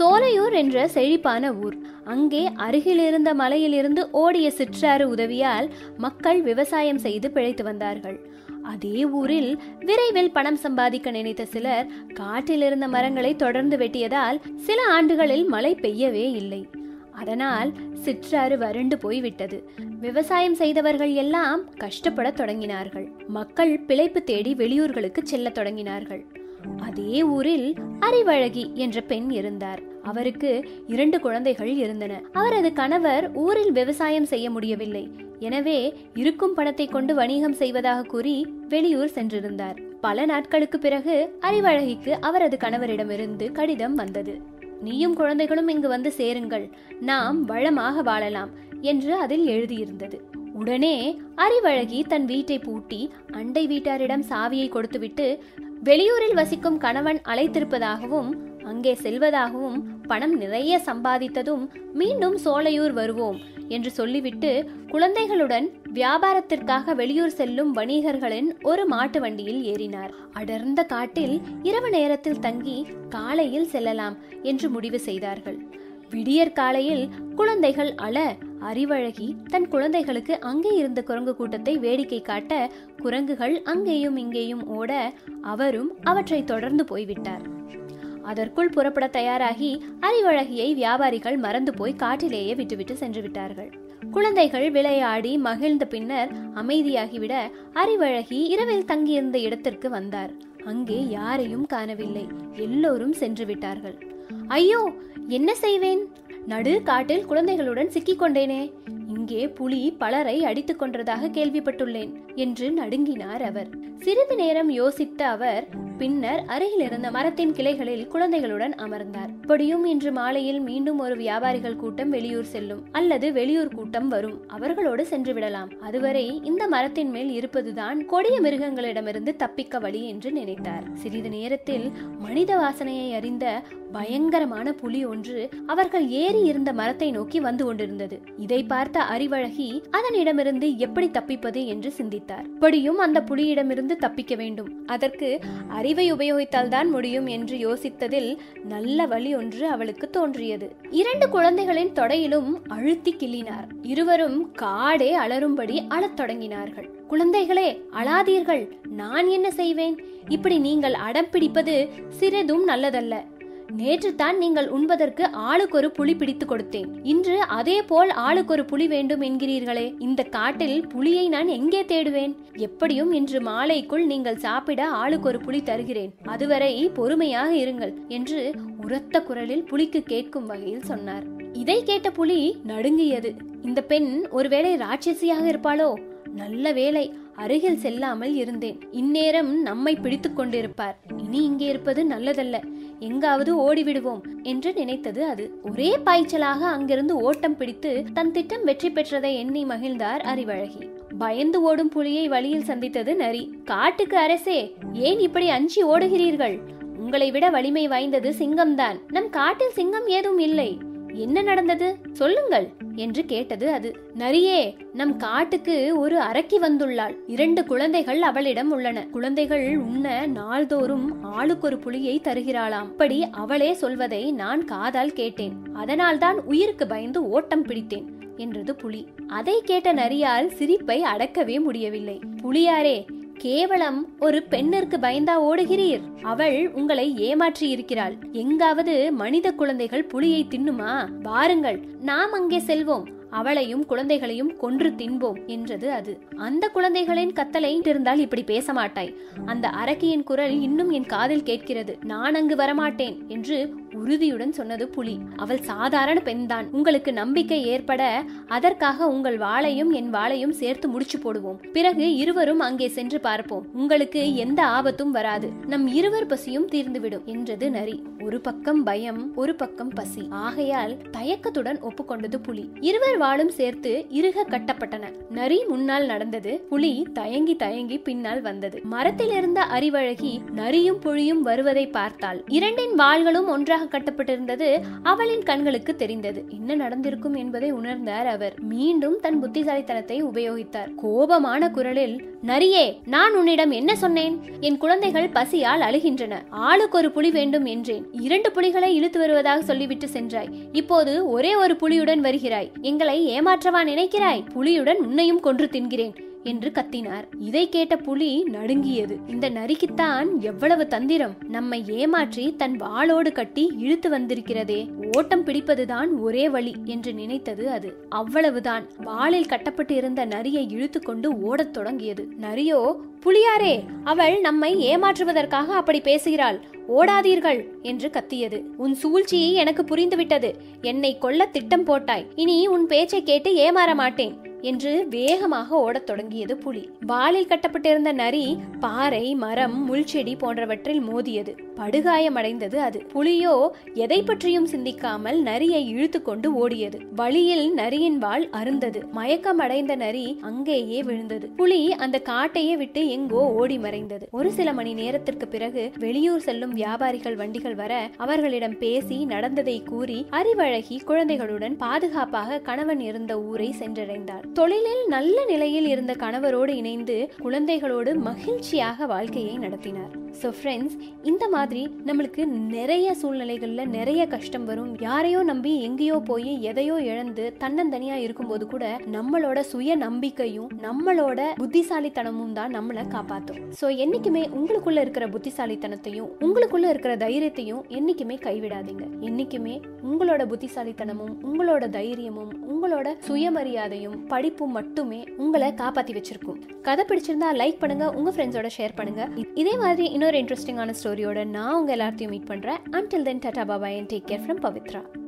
சோலையூர் என்ற செழிப்பான ஊர். அங்கே அருகிலிருந்த மலையிலிருந்து ஓடிய சிற்றாறு உதவியால் மக்கள் விவசாயம் செய்து பிழைத்து வந்தார்கள். அதே ஊரில் விரைவில் பணம் சம்பாதிக்க நினைத்த சிலர் காட்டில் இருந்த மரங்களை தொடர்ந்து வெட்டியதால் சில ஆண்டுகளில் மழை பெய்யவே இல்லை. அதனால் சிற்றாறு வறண்டு போய்விட்டது. விவசாயம் செய்தவர்கள் எல்லாம் கஷ்டப்படத் தொடங்கினார்கள். மக்கள் பிழைப்பு தேடி வெளியூர்களுக்கு செல்லத் தொடங்கினார்கள். அதே ஊரில் அறிவழகி என்ற பெண் இருந்தார். அவருக்கு இரண்டு குழந்தைகள் இருந்தன. அவரது கணவர் ஊரில் விவசாயம் செய்ய முடியவில்லை. எனவே இருக்கும் பணத்தை கொண்டு வணிகம் செய்வதாக கூறி வெளியூர் சென்றிருந்தார். பல நாட்களுக்கு பிறகு அறிவழகிக்கு அவரது கணவரிடமிருந்து கடிதம் வந்தது. நீயும் குழந்தைகளும் இங்கு வந்து சேருங்கள். நாம் வளமாக வாழலாம் என்று அதில் எழுதியிருந்தது. உடனே அறிவழகி தன் வீட்டை பூட்டி அண்டை வீட்டாரிடம் சாவியை கொடுத்துவிட்டு வெளியூரில் வசிக்கும் கணவன் அழைத்திருப்பதாகவும் அங்கே செல்வதாகவும் பணம் நிறைய சம்பாதித்ததும் மீண்டும் சோலையூர் வருவோம் என்று சொல்லிவிட்டு குழந்தைகளுடன் வியாபாரத்திற்காக வெளியூர் செல்லும் வணிகர்களின் ஒரு மாட்டு வண்டியில் ஏறினார். அடர்ந்த காட்டில் இரவு நேரத்தில் தங்கி காலையில் செல்லலாம் என்று முடிவு செய்தார்கள். விடியற் காலையில் குழந்தைகள் அழ அறிவழகி தன் குழந்தைகளுக்கு அங்கே இருந்த குரங்கு கூட்டத்தை வேடிக்கை காட்ட குரங்குகள் அங்கேயும் இங்கேயும் ஓட அவரும் அவற்றை தொடர்ந்து போய்விட்டார். அதற்குள் புறப்பட தயாராகி அறிவழகியை வியாபாரிகள் மறந்து போய் காட்டிலேயே விட்டுவிட்டு சென்று விட்டார்கள் குழந்தைகள் விளையாடி மகிழ்ந்த பின்னர் அமைதியாகிவிட அறிவழகி இரவில் தங்கியிருந்த இடத்திற்கு வந்தார். அங்கே யாரையும் காணவில்லை. எல்லோரும் சென்று விட்டார்கள் ஐயோ என்ன செய்வேன்? நடு காட்டில் குழந்தைகளுடன் சிக்கிக் கொண்டேனே இங்கே புலி பலரை அடித்துக் கொன்றதாக கேள்விப்பட்டுள்ளேன் என்று நடுங்கினார் அவர். சிறிது நேரம் யோசித்த அவர் பின்னர் அருகில் இருந்த மரத்தின் கிளைகளில் குழந்தைகளுடன் அமர்ந்தார். இப்படியும் இன்று மாலையில் மீண்டும் ஒரு வியாபாரிகள் கூட்டம் வெளியூர் செல்லும் அல்லது வெளியூர் கூட்டம் வரும். அவர்களோடு சென்று விடலாம். அதுவரை இந்த மரத்தின் மேல் இருப்பதுதான் கொடிய மிருகங்களிடமிருந்து தப்பிக்க வழி என்று நினைத்தார். சிறிது நேரத்தில் மனித வாசனையை அறிந்த பயங்கரமான புலி ஒன்று அவர்கள் ஏறி இருந்த மரத்தை நோக்கி வந்து கொண்டிருந்தது. இதை பார்த்த அறிவழகி அதனிடமிருந்து எப்படி தப்பிப்பது என்று சிந்தித்தார். இப்படியும் அந்த புலியிடமிருந்து தப்பிக்க வேண்டும். அதற்கு அறிவை உபயோகித்தால் தான் முடியும் என்று யோசித்ததில் நல்ல வழி ஒன்று அவளுக்கு தோன்றியது. இரண்டு குழந்தைகளின் தொடையிலும் அழுத்தி கிள்ளினார். இருவரும் காடே அலறும்படி அழத் தொடங்கினார்கள். குழந்தைகளே அழாதீர்கள். நான் என்ன செய்வேன்? இப்படி நீங்கள் அடம் பிடிப்பது சிறிதும் நல்லதல்ல. நேற்று தான் நீங்கள் உண்பதற்கு ஆளுக்கு ஒரு புலி பிடித்து கொடுத்தேன். இன்று அதே போல் ஆளுக்கு ஒரு புலி வேண்டும் என்கிறீர்களே. இந்த காட்டில் புலியை நான் எங்கே தேடுவேன்? எப்படியும் இன்று மாலைக்குள் நீங்கள் சாப்பிட ஆளுக்கு ஒரு புலி தருகிறேன். அதுவரை பொறுமையாக இருங்கள் என்று உரத்த குரலில் புலிக்கு கேட்கும் வகையில் சொன்னார். இதை கேட்ட புலி நடுங்கியது. இந்த பெண் ஒருவேளை ராட்சசியாக இருப்பாளோ? நல்ல வேலை அருகில் செல்லாமல் இருந்தேன். இந்நேரம் நம்மை பிடித்துக் கொண்டிருப்பார். இனி இங்கே இருப்பது நல்லதல்ல. எங்காவது ஓடிவிடுவோம் என்று நினைத்தது அது. ஒரே பாய்ச்சலாக அங்கிருந்து ஓட்டம் பிடித்து தன் திட்டம் வெற்றி பெற்றதை எண்ணி மகிழ்ந்தார் அறிவழகி பயந்து ஓடும் புலியை வழியில் சந்தித்தது நரி. காட்டுக்கு அரசே ஏன் இப்படி அஞ்சி ஓடுகிறீர்கள்? உங்களை விட வலிமை வாய்ந்தது சிங்கம்தான். நம் காட்டில் சிங்கம் ஏதும் இல்லை. என்ன நடந்தது? சொல்லுங்கள் என்று கேட்டது அது. நரியே நம் காட்டுக்கு ஒரு அரக்கி வந்துள்ளாள். இரண்டு குழந்தைகள் அவளிடம் உள்ளன. குழந்தைகள் உண்ண நாள்தோறும் ஆளுக்கொரு புலியை தருகிறாளாம். அப்படி அவளே சொல்வதை நான் காதால் கேட்டேன். அதனால்தான் உயிருக்கு பயந்து ஓட்டம் பிடித்தேன் என்றது புலி. அதை கேட்ட நரியால் சிரிப்பை அடக்கவே முடியவில்லை. புலியாரே கேவலம் ஒரு பெண்ணிற்கு பயந்தா ஓடுகிறீர். அவள் உங்களை ஏமாற்றி இருக்கிறாள் எங்காவது மனித குழந்தைகள் புலியை தின்னுமா? வாருங்கள் நாம் அங்கே செல்வோம். அவளையும் குழந்தைகளையும் கொன்று தின்போம் என்றது அது. அந்த குழந்தைகளின் கத்தலை இருந்தால் இப்படி பேச மாட்டாய் அந்த அரக்கியின் குரல் இன்னும் என் காதில் கேட்கிறது. நான் அங்கு வரமாட்டேன் என்று உறுதியுடன் சொன்னது புலி. அவள் சாதாரண பெண்தான். உங்களுக்கு நம்பிக்கை ஏற்பட அதற்காக உங்கள் வாளையும் என் வாளையும் சேர்த்து முடிச்சு போடுவோம். பிறகு இருவரும் அங்கே சென்று பார்ப்போம். உங்களுக்கு எந்த ஆபத்தும் வராது. நம் இருவர் பசியும் தீர்ந்துவிடும் என்றது நரி. ஒரு பக்கம் பயம் ஒரு பக்கம் பசி. ஆகையால் தயக்கத்துடன் ஒப்புக்கொண்டது புலி. இருவர் வாளும் சேர்த்து இருக கட்டப்பட்டன. நரி முன்னால் நடந்தது. புலி தயங்கி தயங்கி பின்னால் வந்தது. மரத்திலிருந்த அறிவழகி நரியும் புலியும் வருவதை பார்த்தாள். இரண்டின் வாள்களும் ஒன்றாக உறுதியாக கட்டப்பட்டிருந்தது அவளின் கண்களுக்கு தெரிந்தது. என்ன நடந்திருக்கும் என்பதை உணர்ந்தார் அவர். மீண்டும் தன் புத்திசாலித்தனத்தை உபயோகித்தார். கோபமான குரலில் நரியே நான் உன்னிடம் என்ன சொன்னேன்? என் குழந்தைகள் பசியால் அழுகின்றன. ஆளுக்கு ஒரு புலி வேண்டும் என்றேன். இரண்டு புலிகளை இழுத்து வருவதாக சொல்லிவிட்டு சென்றாய். இப்போது ஒரே ஒரு புலியுடன் வருகிறாய். எங்களை ஏமாற்றவா நினைக்கிறாய்? புலியுடன் உன்னையும் கொன்று தின்கிறேன். என்று கத்தினார். இதை கேட்ட புலி நடுங்கியது. இந்த நரிக்குத்தான் எவ்வளவு தந்திரம். நம்மை ஏமாற்றி தன் வாளோடு கட்டி இழுத்து வந்திருக்கிறதே. ஓட்டம் பிடிப்பதுதான் ஒரே வழி என்று நினைத்தது அது. அவ்வளவுதான். வாளில் கட்டப்பட்டு இருந்த நரியை இழுத்து கொண்டு ஓடத் தொடங்கியது. நரியோ புலியாரே அவள் நம்மை ஏமாற்றுவதற்காக அப்படி பேசுகிறாள். ஓடாதீர்கள் என்று கத்தியது. உன் சூழ்ச்சி எனக்கு புரிந்துவிட்டது. என்னை கொல்ல திட்டம் போட்டாய். இனி உன் பேச்சை கேட்டு ஏமாற மாட்டேன். என்று வேகமாக ஓடத் தொடங்கியது புலி. வாளில் கட்டப்பட்டிருந்த நரி பாறை மரம் முள்செடி போன்றவற்றில் மோதியது. படுகாயமடைந்தது அது. புலியோ எதை பற்றியும் சிந்திக்காமல் நரியை இழுத்து கொண்டு ஓடியது. வழியில் நரியின் வாள் அருந்தது. மயக்கம் அடைந்த நரி அங்கேயே விழுந்தது. புலி அந்த காட்டையே விட்டு எங்கோ ஓடி மறைந்தது. ஒரு சில மணி நேரத்திற்கு பிறகு வெளியூர் செல்லும் வியாபாரிகள் வண்டிகள் வர அவர்களிடம் பேசி நடந்ததை கூறி அறிவழகி குழந்தைகளுடன் பாதுகாப்பாக கணவன் இருந்த ஊரை சென்றடைந்தார். தொழிலில் நல்ல நிலையில் இருந்த கணவரோடு இணைந்து குழந்தைகளோடு மகிழ்ச்சியாக வாழ்க்கையை நடத்தினார். ஸோ ஃப்ரெண்ட்ஸ் இந்த மாதிரி நம்மளுக்கு நிறைய சூழ்நிலைகளில் நிறைய கஷ்டம் வரும். யாரையோ நம்பி எங்கேயோ போய் எதையோ இழந்து தன்னந்தனியாக இருக்கும்போது கூட நம்மளோட சுய நம்பிக்கையும் நம்மளோட புத்திசாலித்தனமும் தான் நம்மளை காப்பாற்றும் ஸோ என்றைக்குமே உங்களுக்குள்ள இருக்கிற புத்திசாலித்தனத்தையும் உங்களுக்குள்ள இருக்கிற தைரியத்தையும் என்றைக்குமே கைவிடாதீங்க. என்றைக்குமே உங்களோட புத்திசாலித்தனமும் உங்களோட தைரியமும் உங்களோட சுயமரியாதையும் படிப்பும் மட்டுமே உங்களை காப்பாற்றி வச்சிருக்கும். கதை பிடிச்சிருந்தா லைக் பண்ணுங்க உங்க ஃப்ரெண்ட்ஸோட ஷேர் பண்ணுங்க. இதே மாதிரி இன்னொரு இன்ட்ரெஸ்டிங்கான ஸ்டோரியோட நான் உங்கள் எல்லாத்தையும் மீட் பண்றேன். Until then tata bye bye and take care from Pavithra